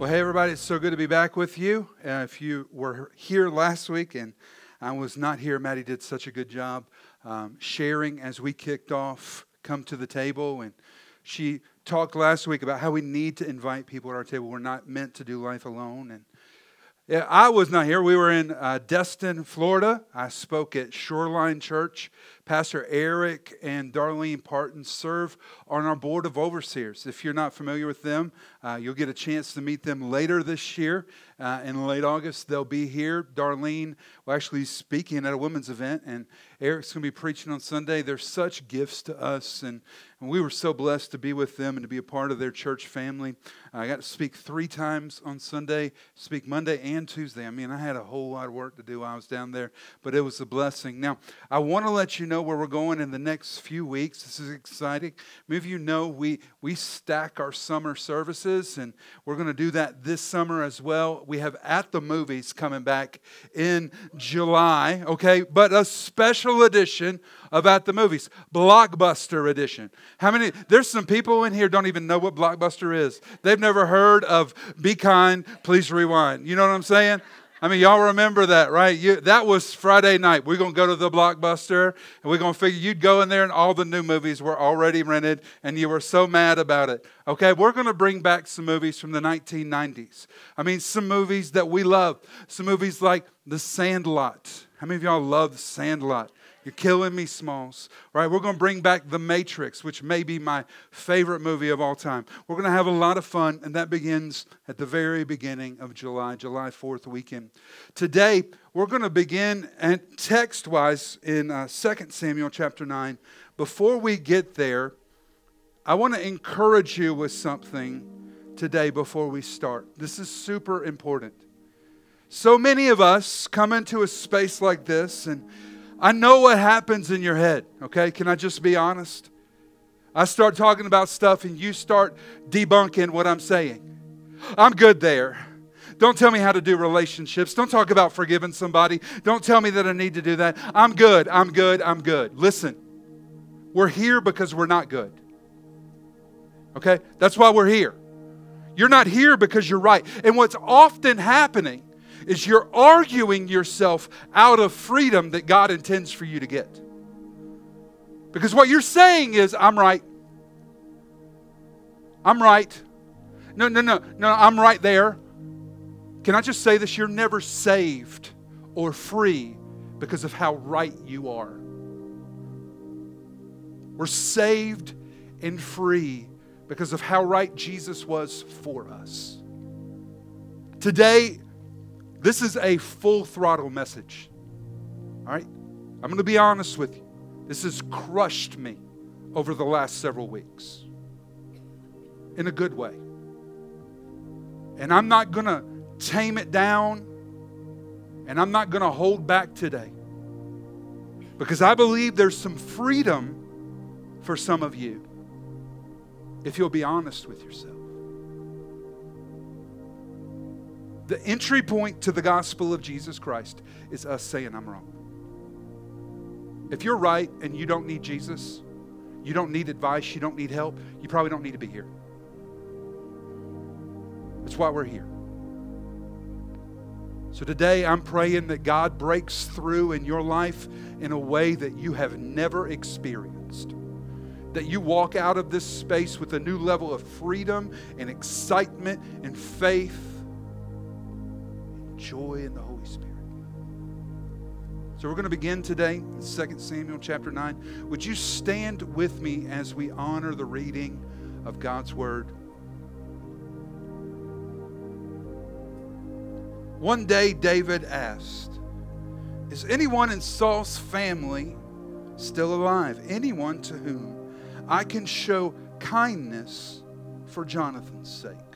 Well, hey, everybody, it's so good to be back with you. Uh, if you were here last week and I was not here, Maddie did such a good job um, sharing as we kicked off Come to the Table. And she talked last week about how we need to invite people at our table. We're not meant to do life alone. And I was not here. We were in uh, Destin, Florida. I spoke at Shoreline Church. Pastor Eric and Darlene Parton serve on our board of overseers. If you're not familiar with them, uh, you'll get a chance to meet them later this year. Uh, in late August, they'll be here. Darlene actually speaking at a women's event, and Eric's going to be preaching on Sunday. They're such gifts to us, and, and we were so blessed to be with them and to be a part of their church family. I got to speak three times on Sunday, speak Monday and Tuesday. I mean, I had a whole lot of work to do while I was down there, but it was a blessing. Now, I want to let you know where we're going in the next few weeks. This is exciting. Many of you know we, we stack our summer services, and we're going to do that this summer as well. We have At the Movies coming back in July, okay? But a special edition of At the Movies, Blockbuster edition. How many? There's some people in here don't even know what Blockbuster is. They've never heard of Be Kind, Please Rewind. You know what I'm saying? I mean, y'all remember that, right? You, that was Friday night. We're going to go to the Blockbuster, and we're going to figure you'd go in there, and all the new movies were already rented, and you were so mad about it. Okay, we're going to bring back some movies from the 1990s. I mean, some movies that we love. Some movies like The Sandlot. How many of y'all love The Sandlot? You're killing me, Smalls. Right? We're going to bring back The Matrix, which may be my favorite movie of all time. We're going to have a lot of fun, and that begins at the very beginning of July, July 4th weekend. Today, we're going to begin and text-wise in uh, 2 Samuel chapter 9. Before we get there, I want to encourage you with something today before we start. This is super important. So many of us come into a space like this and I know what happens in your head, okay? Can I just be honest? I start talking about stuff and you start debunking what I'm saying. I'm good there. Don't tell me how to do relationships. Don't talk about forgiving somebody. Don't tell me that I need to do that. I'm good. I'm good. I'm good. Listen, we're here because we're not good. Okay? That's why we're here. You're not here because you're right. And what's often happening is you're arguing yourself out of freedom that God intends for you to get. Because what you're saying is, I'm right. I'm right. No, no, no, no, I'm right there. Can I just say this? You're never saved or free because of how right you are. We're saved and free because of how right Jesus was for us. Today, this is a full throttle message. All right? I'm going to be honest with you. This has crushed me over the last several weeks in a good way. And I'm not going to tame it down and I'm not going to hold back today because I believe there's some freedom for some of you if you'll be honest with yourself. The entry point to the gospel of Jesus Christ is us saying, I'm wrong. If you're right and you don't need Jesus, you don't need advice, you don't need help, you probably don't need to be here. That's why we're here. So today I'm praying that God breaks through in your life in a way that you have never experienced. That you walk out of this space with a new level of freedom and excitement and faith joy in the Holy Spirit. So we're going to begin today in 2 Samuel chapter 9. Would you stand with me as we honor the reading of God's word? One day David asked, Is anyone in Saul's family still alive? Anyone to whom I can show kindness for Jonathan's sake?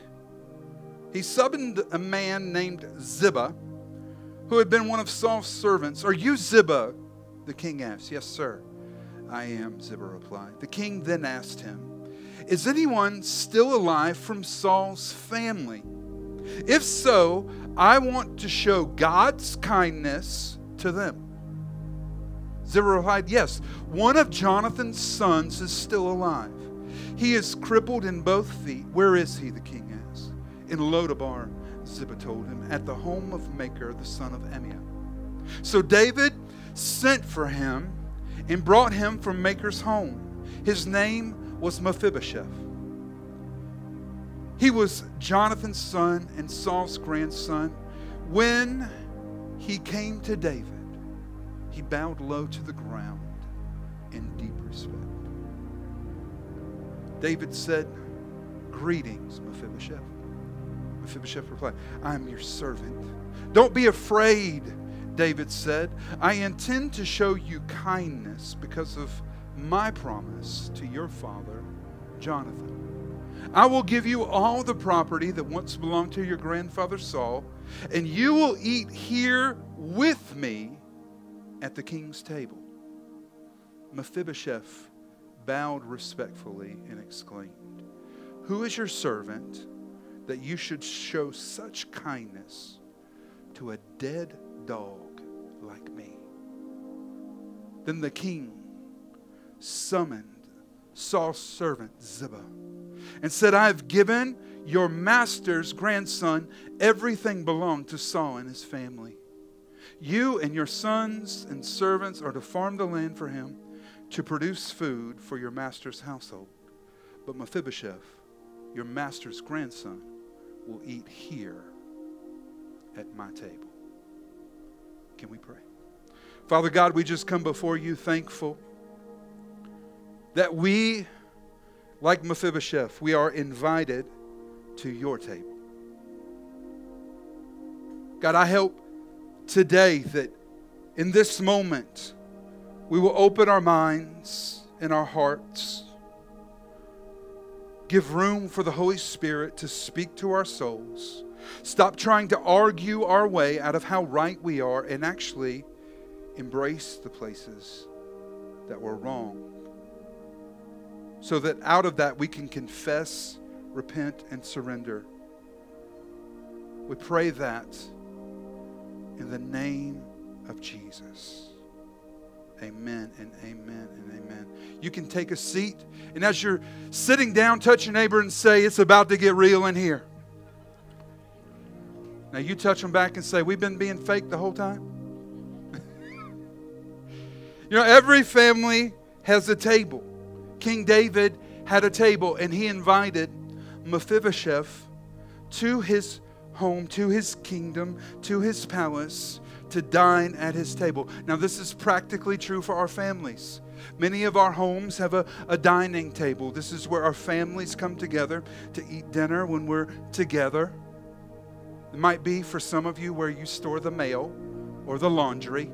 He summoned a man named Ziba who had been one of Saul's servants, Are you Ziba? The king asked. Yes, sir. I am, Ziba replied. The king then asked him, Is anyone still alive from Saul's family? If so, I want to show God's kindness to them. Ziba replied, Yes, one of Jonathan's sons is still alive. He is crippled in both feet. Where is he? The king asked. In Lodabar, Ziba told him, at the home of Machir, the son of Ammiel. So David sent for him and brought him from Machir's home. His name was Mephibosheth. He was Jonathan's son and Saul's grandson. When he came to David, he bowed low to the ground in deep respect. David said, Greetings, Mephibosheth. Mephibosheth replied, I am your servant. Don't be afraid, David said. I intend to show you kindness because of my promise to your father, Jonathan. I will give you all the property that once belonged to your grandfather Saul, and you will eat here with me at the king's table. Mephibosheth bowed respectfully and exclaimed, Who is your servant that you should show such kindness to a dead dog like me? Then the king summoned Saul's servant Ziba and said, I have given your master's grandson everything belonged to Saul and his family. You and your sons and servants are to farm the land for him to produce food for your master's household. But Mephibosheth, your master's grandson, will eat here at my table. Can we pray? Father God, we just come before you thankful that we, like Mephibosheth, we are invited to your table. God, I hope today that in this moment we will open our minds and our hearts, give room for the Holy Spirit to speak to our souls, stop trying to argue our way out of how right we are, and actually embrace the places that were wrong. So that out of that we can confess, repent, and surrender. We pray that in the name of Jesus. Amen and amen and amen. You can take a seat, and as you're sitting down, touch your neighbor and say, It's about to get real in here. Now you touch them back and say, We've been being fake the whole time. you know, every family has a table. King David had a table, and he invited Mephibosheth to his home, to his kingdom, to his palace to dine at his table. Now, this is practically true for our families. Many of our homes have a, a dining table. This is where our families come together to eat dinner when we're together. It might be for some of you where you store the mail or the laundry.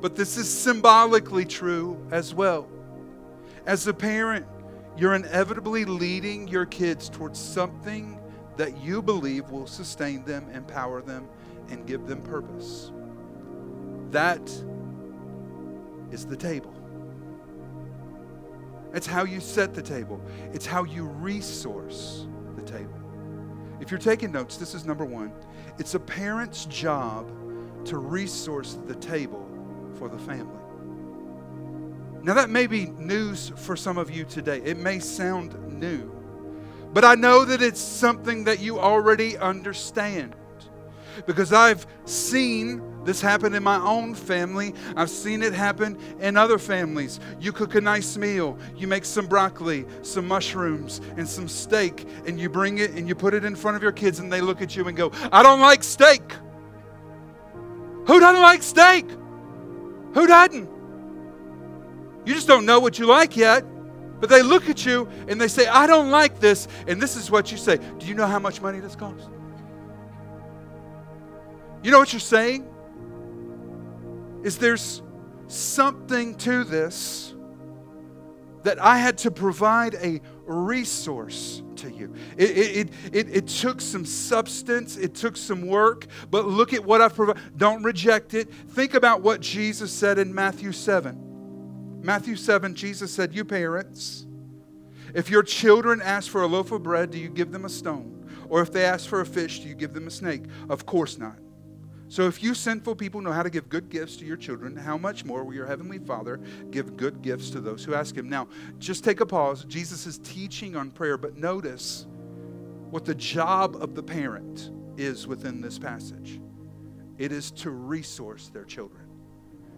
But this is symbolically true as well. As a parent, you're inevitably leading your kids towards something that you believe will sustain them, empower them, and give them purpose. That is the table. It's how you set the table, it's how you resource the table. If you're taking notes, this is number one. It's a parent's job to resource the table for the family. Now, that may be news for some of you today. It may sound new, but I know that it's something that you already understand because I've seen this happen in my own family. I've seen it happen in other families. You cook a nice meal, you make some broccoli, some mushrooms, and some steak, and you bring it and you put it in front of your kids, and they look at you and go, I don't like steak. Who doesn't like steak? Who doesn't? You just don't know what you like yet. But they look at you and they say, I don't like this. And this is what you say Do you know how much money this costs? You know what you're saying? Is there's something to this that I had to provide a resource to you. It, it, it, it, took some substance, it took some work, but look at what I've provided. Don't reject it. Think about what Jesus said in Matthew 7. Matthew 7, Jesus said, You parents, if your children ask for a loaf of bread, do you give them a stone? Or if they ask for a fish, do you give them a snake? Of course not. So if you sinful people know how to give good gifts to your children, how much more will your heavenly Father give good gifts to those who ask him? Now, just take a pause. Jesus is teaching on prayer, but notice what the job of the parent is within this passage. It is to resource their children.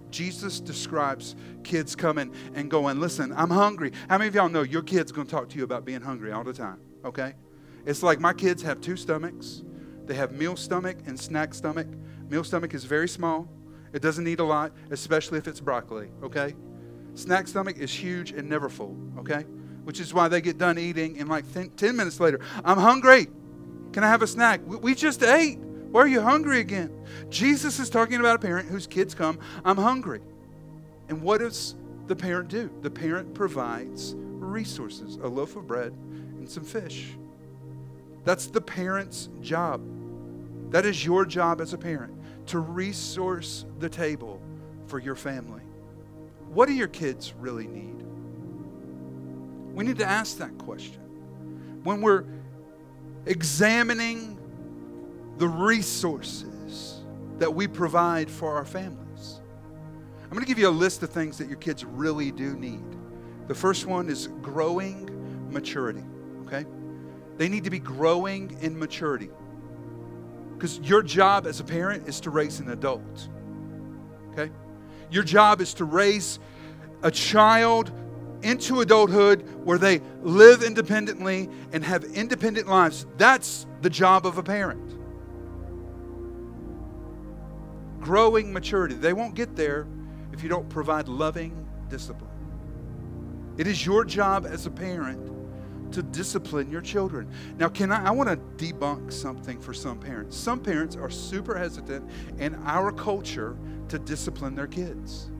Jesus describes kids coming and going, Listen, I'm hungry. How many of y'all know your kid's to talk to you about being hungry all the time? Okay? It's like my kids have two stomachs. They have meal stomach and snack stomach. Meal stomach is very small. It doesn't need a lot, especially if it's broccoli, okay? Snack stomach is huge and never full, okay? Which is why they get done eating and like 10 minutes later, I'm hungry. Can I have a snack? We just ate. Why are you hungry again? Jesus is talking about a parent whose kids come, I'm hungry. And what does the parent do? The parent provides resources a loaf of bread and some fish. That's the parent's job. That is your job as a parent to resource the table for your family. What do your kids really need? We need to ask that question. When we're examining the resources that we provide for our families, I'm going to give you a list of things that your kids really do need. The first one is growing maturity, okay? They need to be growing in maturity. Because your job as a parent is to raise an adult. Okay? Your job is to raise a child into adulthood where they live independently and have independent lives. That's the job of a parent. Growing maturity. They won't get there if you don't provide loving discipline. It is your job as a parent to discipline your children. Now, can I? I want to debunk something for some parents. Some parents are super hesitant in our culture to discipline their kids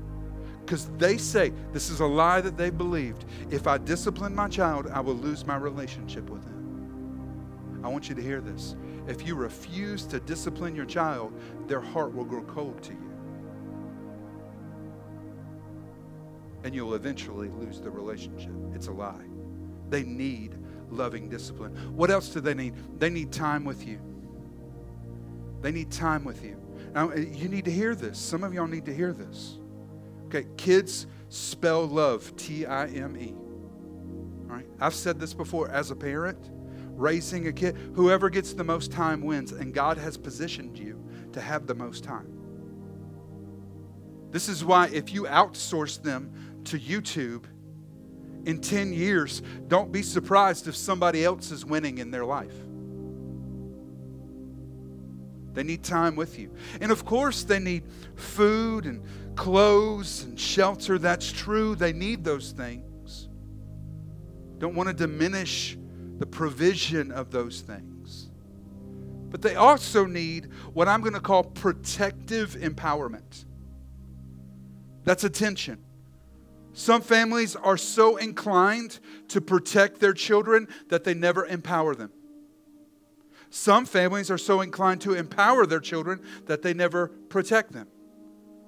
because they say this is a lie that they believed. If I discipline my child, I will lose my relationship with them. I want you to hear this. If you refuse to discipline your child, their heart will grow cold to you. And you'll eventually lose the relationship. It's a lie. They need loving discipline. What else do they need? They need time with you. They need time with you. Now, uh, you need to hear this. Some of y'all need to hear this. Okay, kids spell love T I M E. All right, I've said this before as a parent, raising a kid, whoever gets the most time wins, and God has positioned you to have the most time. This is why if you outsource them to YouTube, in 10 years, don't be surprised if somebody else is winning in their life. They need time with you. And of course, they need food and clothes and shelter. That's true. They need those things. Don't want to diminish the provision of those things. But they also need what I'm going to call protective empowerment. That's attention. Some families are so inclined to protect their children that they never empower them. Some families are so inclined to empower their children that they never protect them.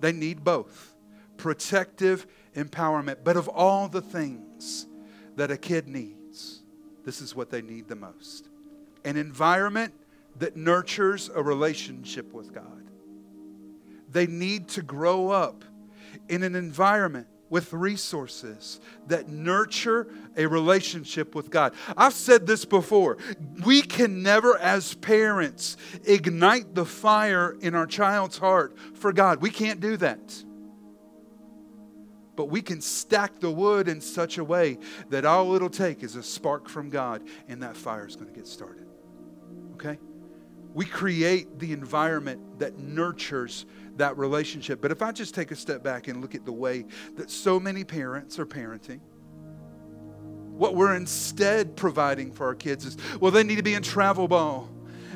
They need both protective empowerment. But of all the things that a kid needs, this is what they need the most an environment that nurtures a relationship with God. They need to grow up in an environment with resources that nurture a relationship with God. I've said this before. We can never, as parents, ignite the fire in our child's heart for God. We can't do that. But we can stack the wood in such a way that all it'll take is a spark from God, and that fire is going to get started. Okay? We create the environment that nurtures that relationship. But if I just take a step back and look at the way that so many parents are parenting, what we're instead providing for our kids is well, they need to be in travel ball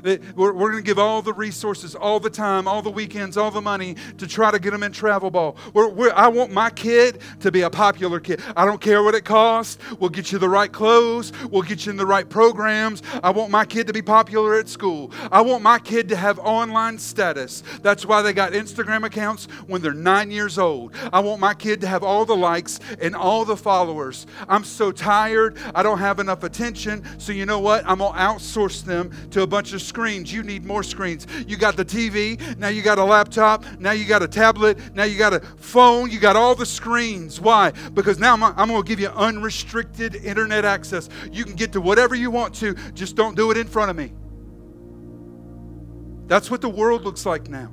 we're, we're going to give all the resources, all the time, all the weekends, all the money to try to get them in travel ball. We're, we're, I want my kid to be a popular kid. I don't care what it costs. We'll get you the right clothes. We'll get you in the right programs. I want my kid to be popular at school. I want my kid to have online status. That's why they got Instagram accounts when they're nine years old. I want my kid to have all the likes and all the followers. I'm so tired. I don't have enough attention. So, you know what? I'm going to outsource them to a bunch of screens. You need more screens. You got the TV, now you got a laptop, now you got a tablet, now you got a phone, you got all the screens. Why? Because now I'm, I'm going to give you unrestricted internet access. You can get to whatever you want to, just don't do it in front of me. That's what the world looks like now.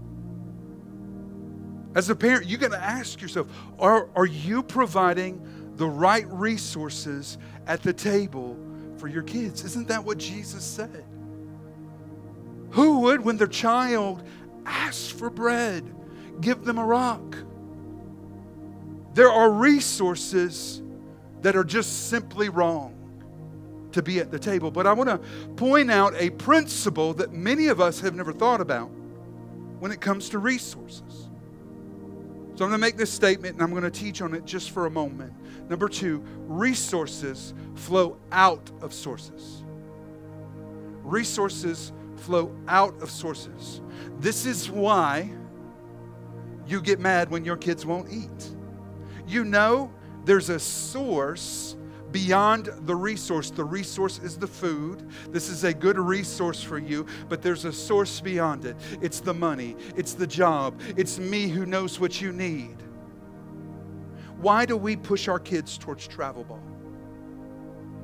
As a parent, you got to ask yourself are, are you providing the right resources at the table for your kids? Isn't that what Jesus said? Who would, when their child asks for bread, give them a rock? There are resources that are just simply wrong to be at the table. But I want to point out a principle that many of us have never thought about when it comes to resources. So I'm going to make this statement and I'm going to teach on it just for a moment. Number two, resources flow out of sources. Resources flow out of sources. This is why you get mad when your kids won't eat. You know there's a source beyond the resource. The resource is the food. This is a good resource for you, but there's a source beyond it. It's the money, it's the job, it's me who knows what you need. Why do we push our kids towards travel ball?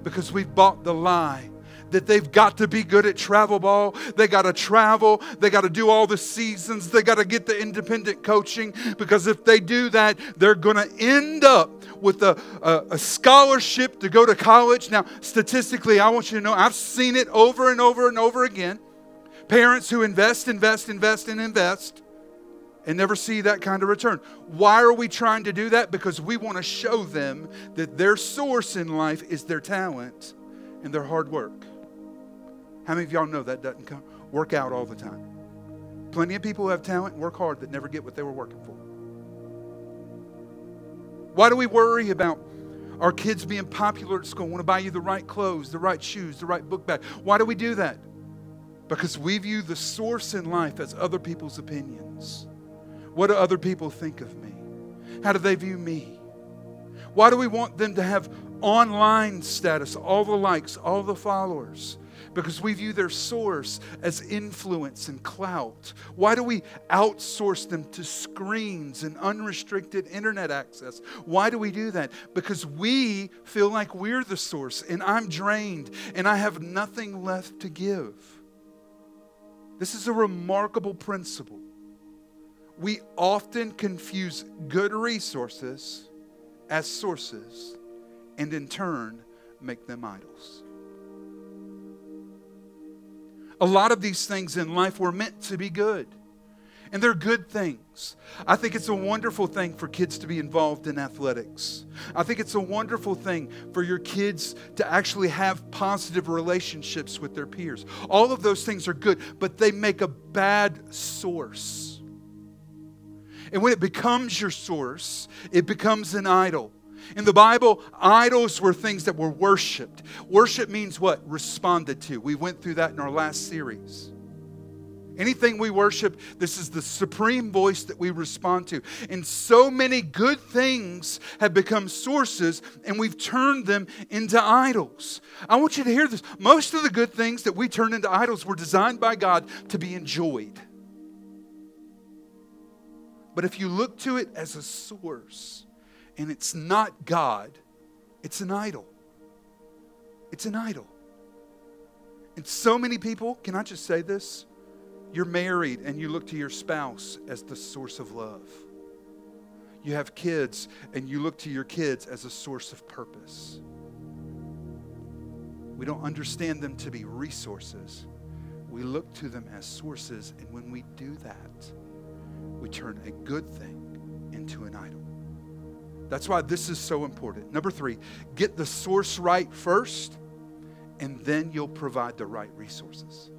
Because we've bought the lie that they've got to be good at travel ball. They got to travel. They got to do all the seasons. They got to get the independent coaching because if they do that, they're going to end up with a, a, a, scholarship to go to college. Now, statistically, I want you to know I've seen it over and over and over again. Parents who invest, invest, invest, and invest and never see that kind of return. Why are we trying to do that? Because we want to show them that their source in life is their talent and their hard work. How many of y'all know that doesn't come, work out all the time? Plenty of people who have talent work hard that never get what they were working for. Why do we worry about our kids being popular at school, want to buy you the right clothes, the right shoes, the right book bag? Why do we do that? Because we view the source in life as other people's opinions. What do other people think of me? How do they view me? Why do we want them to have online status, all the likes, all the followers? Because we view their source as influence and clout? Why do we outsource them to screens and unrestricted internet access? Why do we do that? Because we feel like we're the source and I'm drained and I have nothing left to give. This is a remarkable principle. We often confuse good resources as sources and in turn make them idols. A lot of these things in life were meant to be good. And they're good things. I think it's a wonderful thing for kids to be involved in athletics. I think it's a wonderful thing for your kids to actually have positive relationships with their peers. All of those things are good, but they make a bad source. And when it becomes your source, it becomes an idol. In the Bible, idols were things that were worshiped. Worship means what? Responded to. We went through that in our last series. Anything we worship, this is the supreme voice that we respond to. And so many good things have become sources, and we've turned them into idols. I want you to hear this. Most of the good things that we turn into idols were designed by God to be enjoyed. But if you look to it as a source, and it's not God, it's an idol. It's an idol. And so many people, can I just say this? You're married and you look to your spouse as the source of love. You have kids and you look to your kids as a source of purpose. We don't understand them to be resources. We look to them as sources, and when we do that, we turn a good thing into an idol. That's why this is so important. Number three, get the source right first, and then you'll provide the right resources.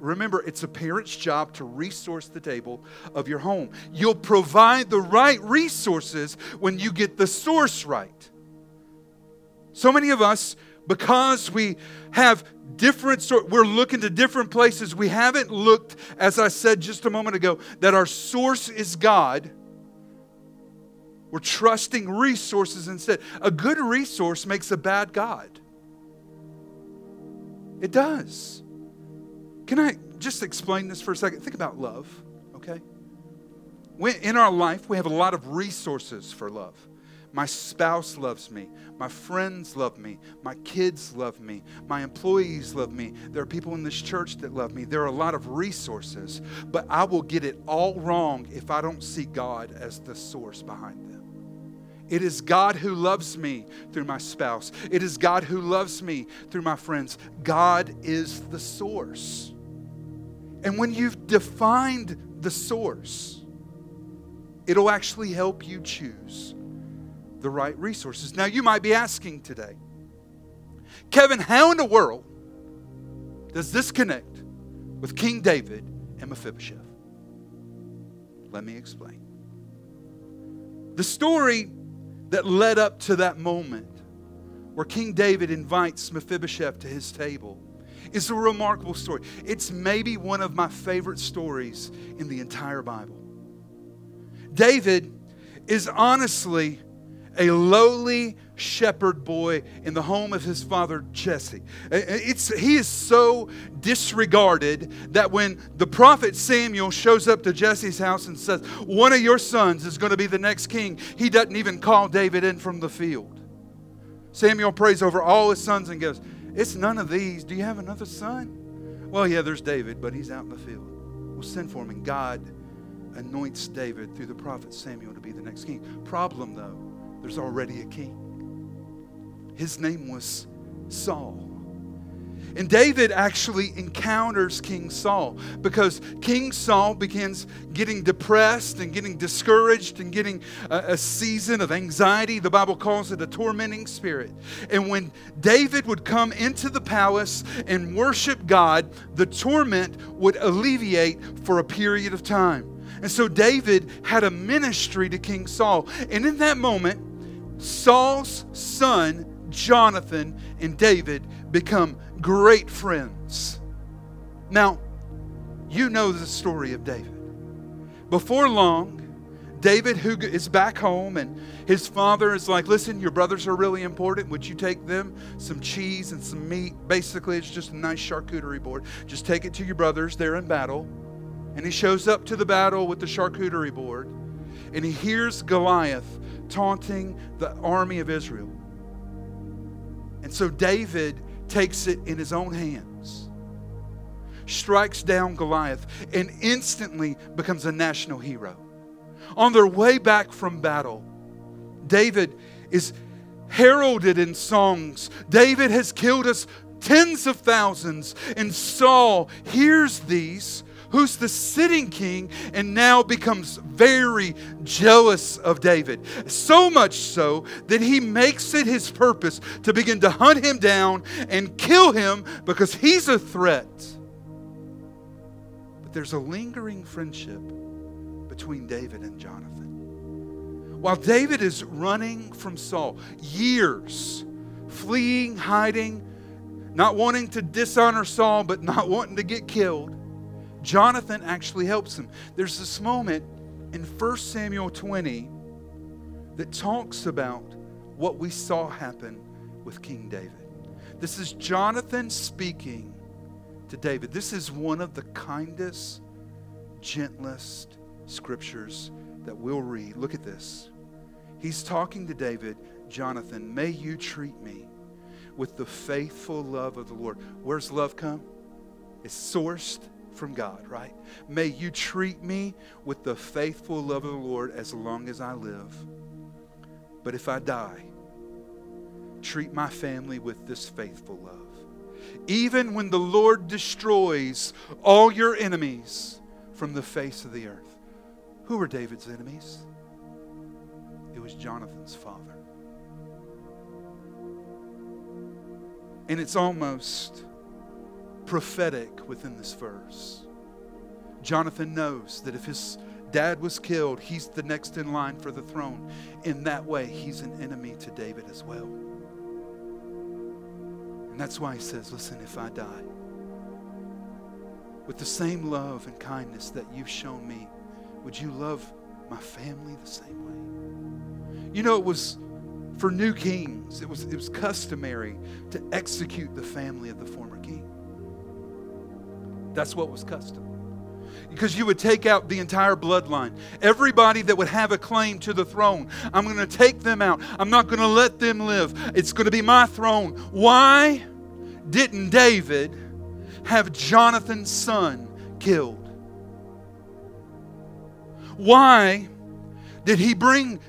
Remember, it's a parent's job to resource the table of your home. You'll provide the right resources when you get the source right. So many of us, because we have different sort we're looking to different places we haven't looked as i said just a moment ago that our source is god we're trusting resources instead a good resource makes a bad god it does can I just explain this for a second? Think about love, okay? in our life, we have a lot of resources for love. My spouse loves me. My friends love me. My kids love me. My employees love me. There are people in this church that love me. There are a lot of resources, but I will get it all wrong if I don't see God as the source behind them. It is God who loves me through my spouse. It is God who loves me through my friends. God is the source. And when you've defined the source, it'll actually help you choose the right resources. Now, you might be asking today, Kevin, how in the world does this connect with King David and Mephibosheth? Let me explain. The story that led up to that moment where King David invites Mephibosheth to his table it's a remarkable story. It's maybe one of my favorite stories in the entire Bible. David is honestly a lowly shepherd boy in the home of his father Jesse. It's, he is so disregarded that when the prophet Samuel shows up to Jesse's house and says, One of your sons is going to be the next king, he doesn't even call David in from the field. Samuel prays over all his sons and goes, it's none of these. Do you have another son? Well, yeah, there's David, but he's out in the field. We'll send for him. And God anoints David through the prophet Samuel to be the next king. Problem, though, there's already a king. His name was Saul. And David actually encounters King Saul because King Saul begins getting depressed and getting discouraged and getting a, a, season of anxiety. The Bible calls it a tormenting spirit. And when David would come into the palace and worship God, the torment would alleviate for a period of time. And so David had a ministry to King Saul. And in that moment, Saul's son, Jonathan, and David become great friends. Now, you know the story of David. Before long, David, who is back home, and his father is like, Listen, your brothers are really important. Would you take them some cheese and some meat? Basically, it's just a nice charcuterie board. Just take it to your brothers. They're in battle. And he shows up to the battle with the charcuterie board, and he hears Goliath taunting the army of Israel. And so David takes it in his own hands, strikes down Goliath, and instantly becomes a national hero. On their way back from battle, David is heralded in songs. David has killed us tens of thousands, and Saul hears these who's the sitting king and now becomes very jealous of David. So much so that he makes it his purpose to begin to hunt him down and kill him because he's a threat. But there's a lingering friendship between David and Jonathan. While David is running from Saul, years, fleeing, hiding, not wanting to dishonor Saul, but not wanting to get killed, Jonathan actually helps him. There's this moment in 1 Samuel 20 that talks about what we saw happen with King David. This is Jonathan speaking to David. This is one of the kindest, gentlest scriptures that we'll read. Look at this. He's talking to David, Jonathan, may you treat me with the faithful love of the Lord. Where's love come? It's sourced from God, right? May you treat me with the faithful love of the Lord as long as I live. But if I die, treat my family with this faithful love. Even when the Lord destroys all your enemies from the face of the earth. Who were David's enemies? It was Jonathan's father. And it's almost prophetic within this verse. Jonathan knows that if his dad was killed, he's the next in line for the throne. In that way, he's an enemy to David as well. And that's why he says, Listen, if I die, with the same love and kindness that you've shown me, would you love my family the same way? You know, it was for new kings, it was, it was customary to execute the family of the former. That's what was custom. Because you would take out the entire bloodline. Everybody that would have a claim to the throne, I'm going to take them out. I'm not going to let them live. It's going to be my throne. Why didn't David have Jonathan's son killed? Why did he bring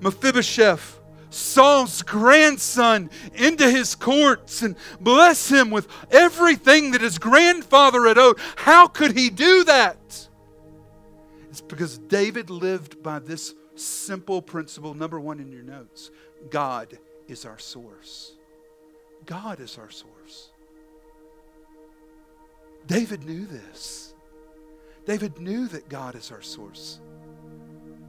Mephibosheth, Saul's grandson, into his courts and bless him with everything that his grandfather had owed? How could he do that? It's because David lived by this simple principle. Number one in your notes God is our source. God is our source. David knew this. David knew that God is our source.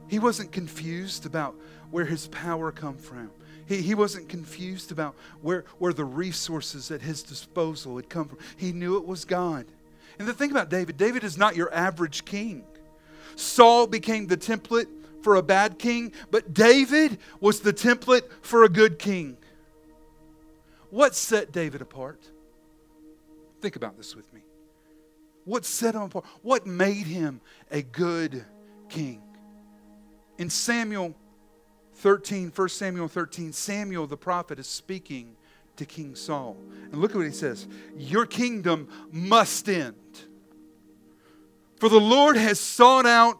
He wasn't confused about where his power come from. He, he wasn't confused about where, where the resources at his disposal had come from. He knew it was God. And the thing about David, David is not your average king. Saul became the template for a bad king, but David was the template for a good king. What set David apart? Think about this with me. What set him apart? What made him a good king? In Samuel 13, 1 Samuel 13, Samuel the prophet is speaking to King Saul. And look at what he says Your kingdom must end. For the Lord has sought out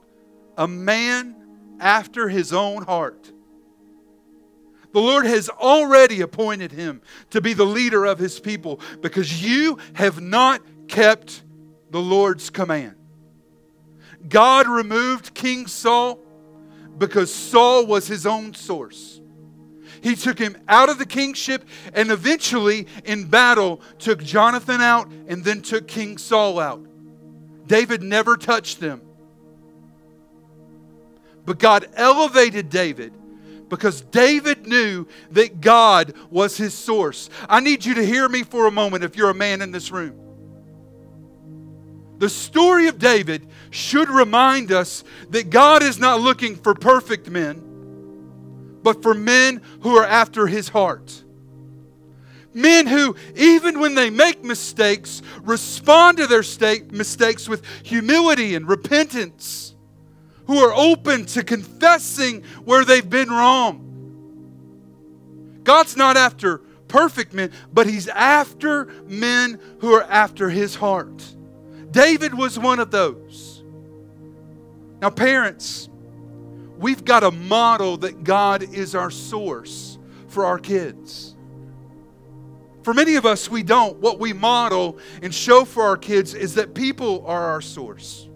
a man after his own heart. The Lord has already appointed him to be the leader of his people because you have not kept the Lord's command. God removed King Saul because Saul was his own source. He took him out of the kingship and eventually, in battle, took Jonathan out and then took King Saul out. David never touched them. But God elevated David because David knew that God was his source. I need you to hear me for a moment if you're a man in this room. The story of David should remind us that God is not looking for perfect men, but for men who are after his heart. Men who, even when they make mistakes, respond to their mistakes with humility and repentance, who are open to confessing where they've been wrong. God's not after perfect men, but He's after men who are after His heart. David was one of those. Now, parents, we've got a model that God is our source for our kids. For many of us, we don't. What we model and show for our kids is that people are our source.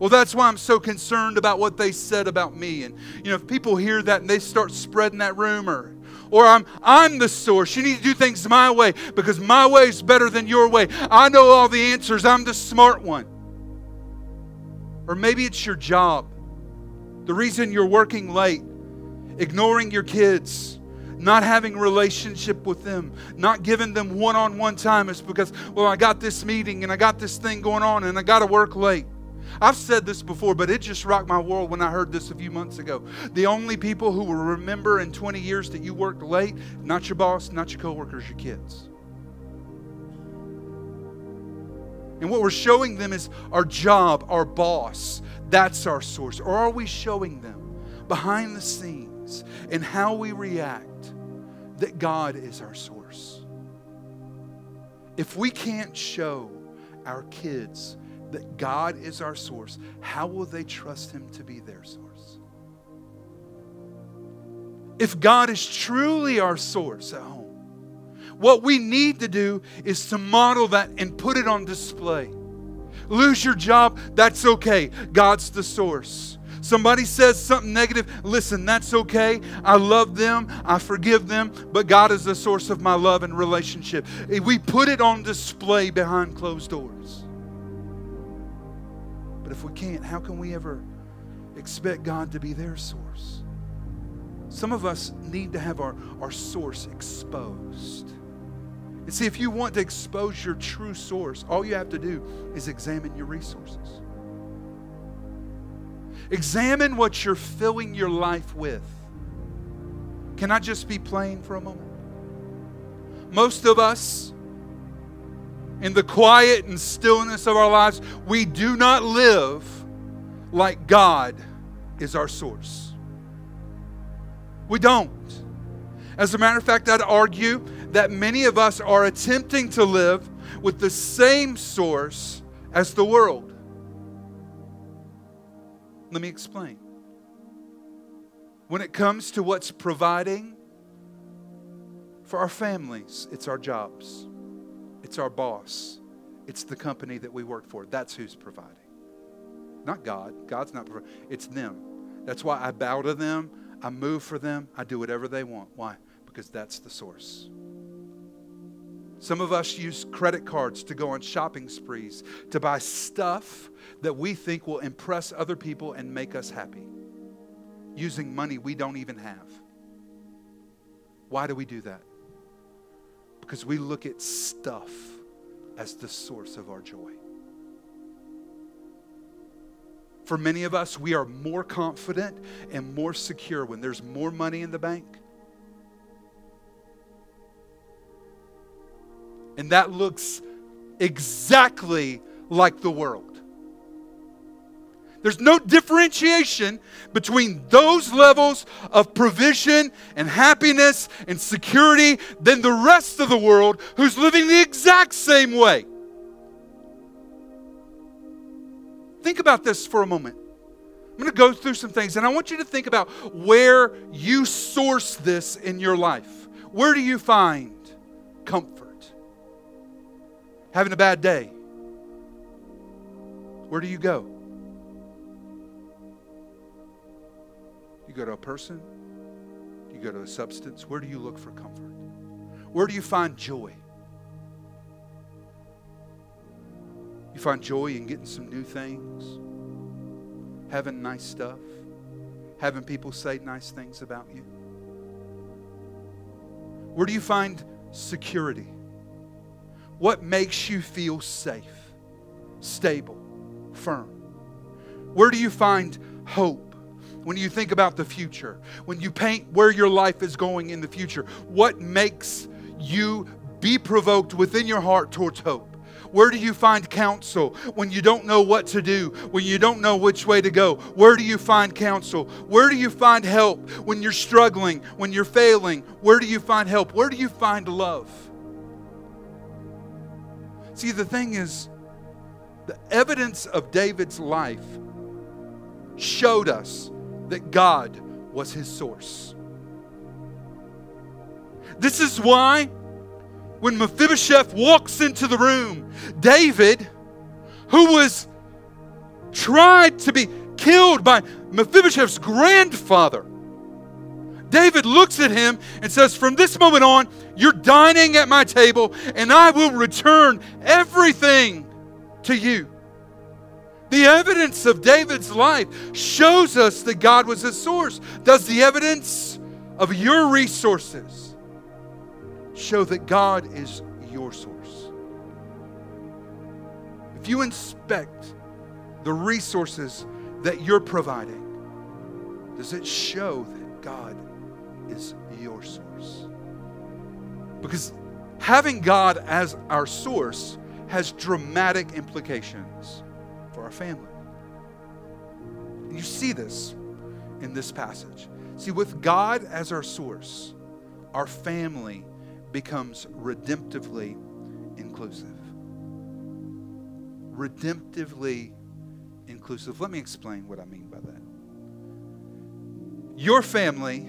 Well, that's why I'm so concerned about what they said about me. And, you know, if people hear that and they start spreading that rumor, or I'm, I'm the source. You need to do things my way because my way is better than your way. I know all the answers. I'm the smart one. Or maybe it's your job. The reason you're working late, ignoring your kids, not having relationship with them, not giving them one-on-one time is because, well, I got this meeting and I got this thing going on and I got to work late. I've said this before, but it just rocked my world when I heard this a few months ago. The only people who will remember in 20 years that you worked late, not your boss, not your coworkers, your kids. And what we're showing them is our job, our boss. That's our source. Or are we showing them behind the scenes and how we react that God is our source? If we can't show our kids that God is our source, how will they trust Him to be their source? If God is truly our source at home, what we need to do is to model that and put it on display. Lose your job, that's okay. God's the source. Somebody says something negative. Listen, that's okay. I love them. I forgive them. But God is the source of my love and relationship. We put it on display behind closed doors. But if we can't, how can we ever expect God to be their source? Some of us need to have our, our source exposed. And see, if you want to expose your true source, all you have to do is examine your resources. Examine what you're filling your life with. Can I just be plain for a moment? Most of us, in the quiet and stillness of our lives, we do not live like God is our source. We don't. As a matter of fact, I'd argue that many of us are attempting to live with the same source as the world. Let me explain. When it comes to what's providing for our families, it's our jobs, it's our boss, it's the company that we work for. That's who's providing. Not God. God's not providing, it's them. That's why I bow to them, I move for them, I do whatever they want. Why? Because that's the source. Some of us use credit cards to go on shopping sprees to buy stuff that we think will impress other people and make us happy, using money we don't even have. Why do we do that? Because we look at stuff as the source of our joy. For many of us, we are more confident and more secure when there's more money in the bank And that looks exactly like the world. There's no differentiation between those levels of provision and happiness and security than the rest of the world who's living the exact same way. Think about this for a moment. I'm going to go through some things, and I want you to think about where you source this in your life. Where do you find comfort? having a bad day, where do you go? You go to a person? You go to a substance? Where do you look for comfort? Where do you find joy? You find joy in getting some new things, having nice stuff, having people say nice things about you. Where do you find security? What makes you feel safe, stable, firm? Where do you find hope when you think about the future? When you paint where your life is going in the future? What makes you be provoked within your heart towards hope? Where do you find counsel when you don't know what to do, when you don't know which way to go? Where do you find counsel? Where do you find help when you're struggling, when you're failing? Where do you find help? Where do you find love? See, the thing is, the evidence of David's life showed us that God was his source. This is why when Mephibosheth walks into the room, David, who was tried to be killed by Mephibosheth's grandfather, David looks at him and says, From this moment on, you're dining at my table, and I will return everything to you. The evidence of David's life shows us that God was his source. Does the evidence of your resources show that God is your source? If you inspect the resources that you're providing, does it show that God is your source. Because having God as our source has dramatic implications our family. You see this in this passage. See, with God as our source, our family becomes redemptively inclusive. Redemptively inclusive. Let me explain what I mean by that. Your family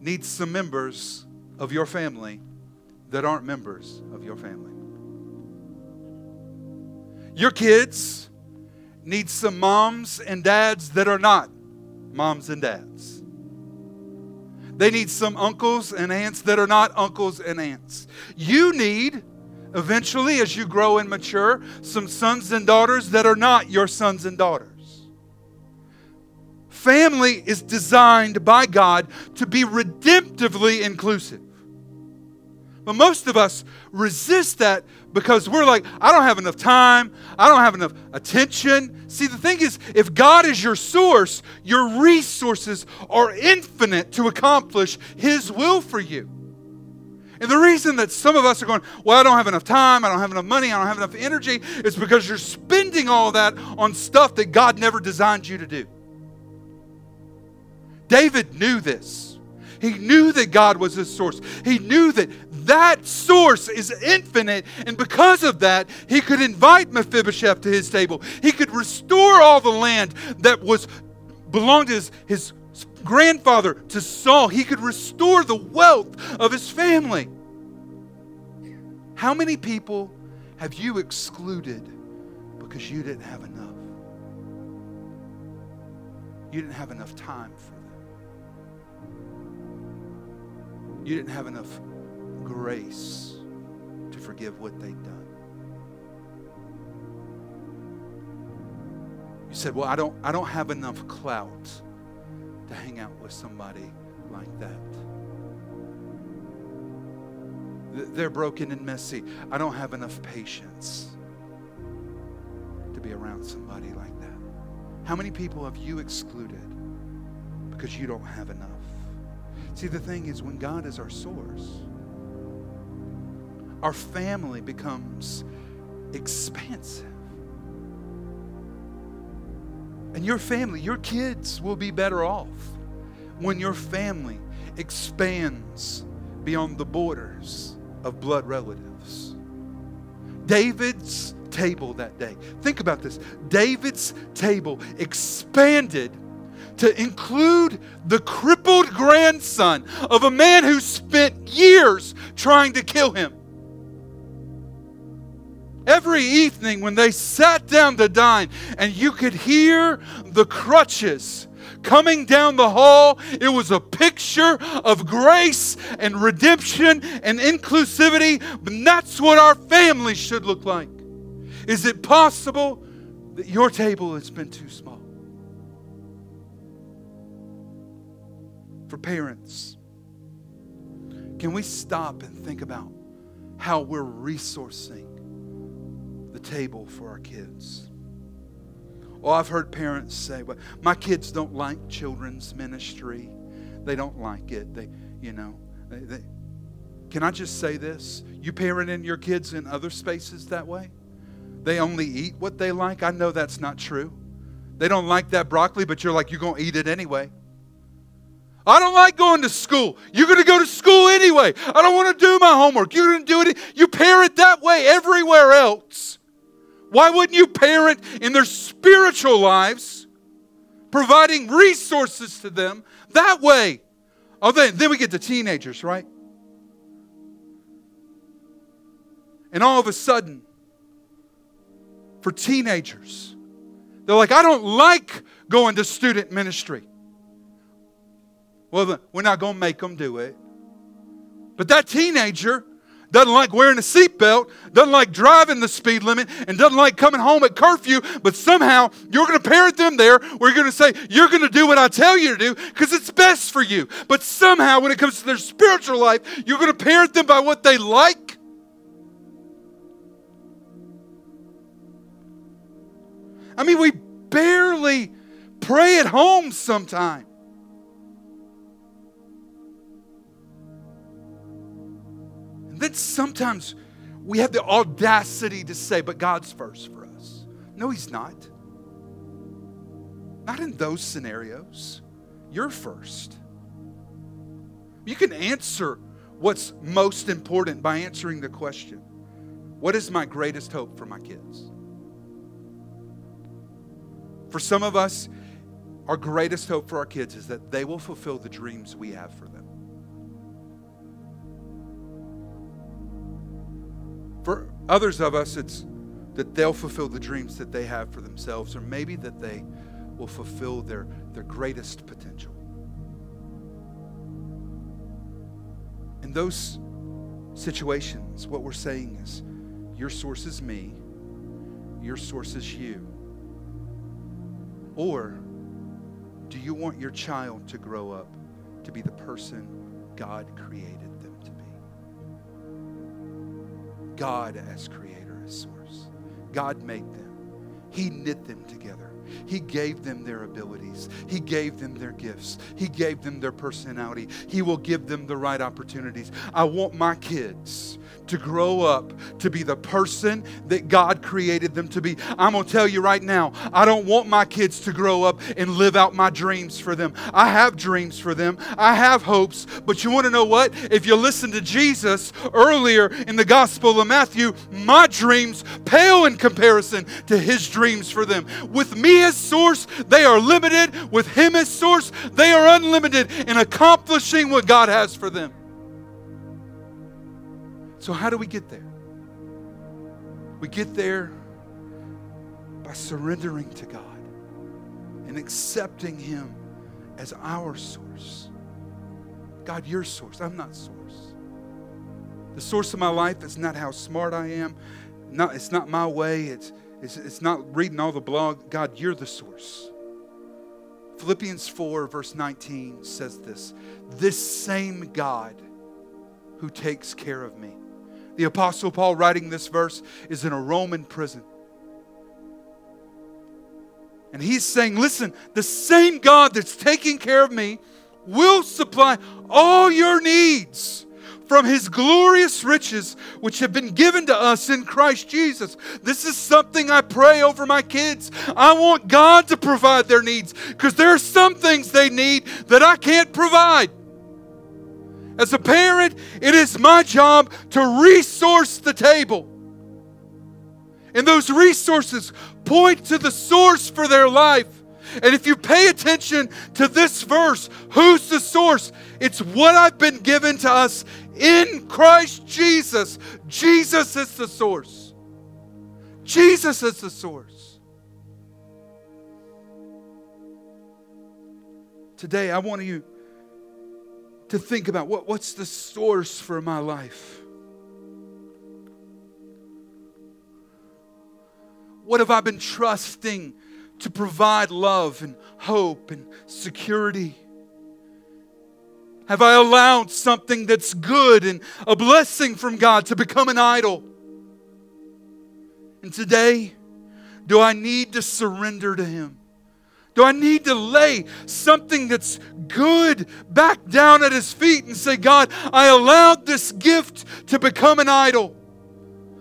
needs some members of your family that aren't members of your family. Your kids need some moms and dads that are not moms and dads. They need some uncles and aunts that are not uncles and aunts. You need, eventually, as you grow and mature, some sons and daughters that are not your sons and daughters. Family is designed by God to be redemptively inclusive. But most of us resist that because we're like, I don't have enough time. I don't have enough attention. See, the thing is, if God is your source, your resources are infinite to accomplish His will for you. And the reason that some of us are going, well, I don't have enough time, I don't have enough money, I don't have enough energy, is because you're spending all that on stuff that God never designed you to do. David knew this. He knew that God was his source. He knew that that source is infinite, and because of that, he could invite Mephibosheth to his table. He could restore all the land that was belonged to his, his grandfather to Saul. He could restore the wealth of his family. How many people have you excluded because you didn't have enough? You didn't have enough time for them. You didn't have enough grace to forgive what they'd done. You said, Well, I don't, I don't have enough clout to hang out with somebody like that. They're broken and messy. I don't have enough patience to be around somebody like that. How many people have you excluded because you don't have enough? See, the thing is, when God is our source, our family becomes expansive. And your family, your kids will be better off when your family expands beyond the borders of blood relatives. David's table that day, think about this David's table expanded to include the crippled grandson of a man who spent years trying to kill him. Every evening when they sat down to dine, and you could hear the crutches coming down the hall, it was a picture of grace and redemption and inclusivity. And that's what our family should look like. Is it possible that your table has been too small? for parents, can we stop and think about how we're resourcing table for our kids? Oh, I've heard parents say, well, my kids don't like children's ministry. They don't like it. They, you know, they, they. Can I just say this? You parenting your kids in other spaces that way? They only eat what they like? I know that's not true. They don't like that broccoli, but you're like, you're going to eat it anyway. I don't like going to school. You're going to go to school anyway. I don't want to do my homework. You're going to do it. You parent that way everywhere else. Why wouldn't you parent in their spiritual lives, providing resources to them that way? Oh, then, then we get to teenagers, right? And all of a sudden, for teenagers, they're like, I don't like going to student ministry. Well, we're not going to make them do it. But that teenager doesn't like wearing a seatbelt, doesn't like driving the speed limit, and doesn't like coming home at curfew, but somehow you're going to parent them there you're going to say, You're going to do what I tell you to do because it's best for you. But somehow, when it comes to their spiritual life, you're going to parent them by what they like. I mean, we barely pray at home sometimes. Then sometimes we have the audacity to say, but God's first for us. No, He's not. Not in those scenarios. You're first. You can answer what's most important by answering the question What is my greatest hope for my kids? For some of us, our greatest hope for our kids is that they will fulfill the dreams we have for them. For others of us, it's that they'll fulfill the dreams that they have for themselves, or maybe that they will fulfill their, their greatest potential. In those situations, what we're saying is your source is me, your source is you. Or do you want your child to grow up to be the person God created God as creator, as source. God made them, He knit them together. He gave them their abilities. He gave them their gifts. He gave them their personality. He will give them the right opportunities. I want my kids to grow up to be the person that God created them to be. I'm going to tell you right now, I don't want my kids to grow up and live out my dreams for them. I have dreams for them, I have hopes, but you want to know what? If you listen to Jesus earlier in the Gospel of Matthew, my dreams pale in comparison to his dreams for them. With me as source, they are limited. With him as source, they are unlimited in accomplishing what God has for them. So, how do we get there? We get there by surrendering to God and accepting Him as our source. God, your source. I'm not source. The source of my life is not how smart I am. Not, it's not my way. It's, it's, it's not reading all the blog. God, you're the source. Philippians 4, verse 19 says this This same God who takes care of me the Apostle Paul, writing this verse, is in a Roman prison. And he's saying, Listen, the same God that's taking care of me will supply all your needs from his glorious riches, which have been given to us in Christ Jesus. This is something I pray over my kids. I want God to provide their needs because there are some things they need that I can't provide. As a parent, it is my job to resource the table. And those resources point to the source for their life. And if you pay attention to this verse, who's the source? It's what I've been given to us in Christ Jesus. Jesus is the source. Jesus is the source. Today, I want you to think about what, what's the source for my life? What have I been trusting to provide love and hope and security? Have I allowed something that's good and a blessing from God to become an idol? And today, do I need to surrender to Him? Do I need to lay something that's good back down at his feet and say, God, I allowed this gift to become an idol?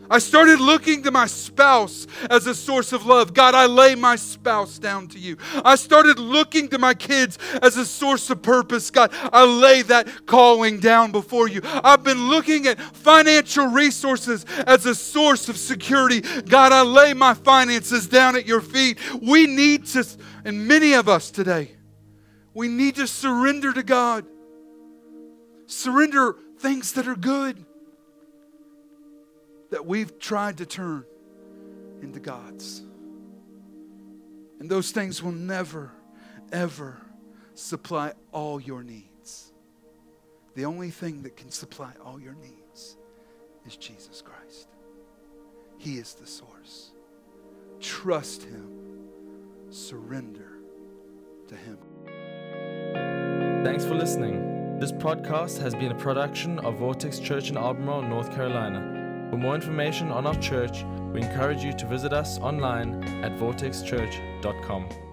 I started looking to my spouse as a source of love. God, I lay my spouse down to you. I started looking to my kids as a source of purpose. God, I lay that calling down before you. I've been looking at financial resources as a source of security. God, I lay my finances down at your feet. We need to and many of us today, we need to surrender to God. Surrender things that are good that we've tried to turn into God's. And those things will never, ever supply all your needs. The only thing that can supply all your needs is Jesus Christ. He is the source. Trust Him surrender to Him. Thanks for listening. This podcast has been a production of Vortex Church in Albemarle, North Carolina. For more information on our church, we encourage you to visit us online at vortexchurch.com.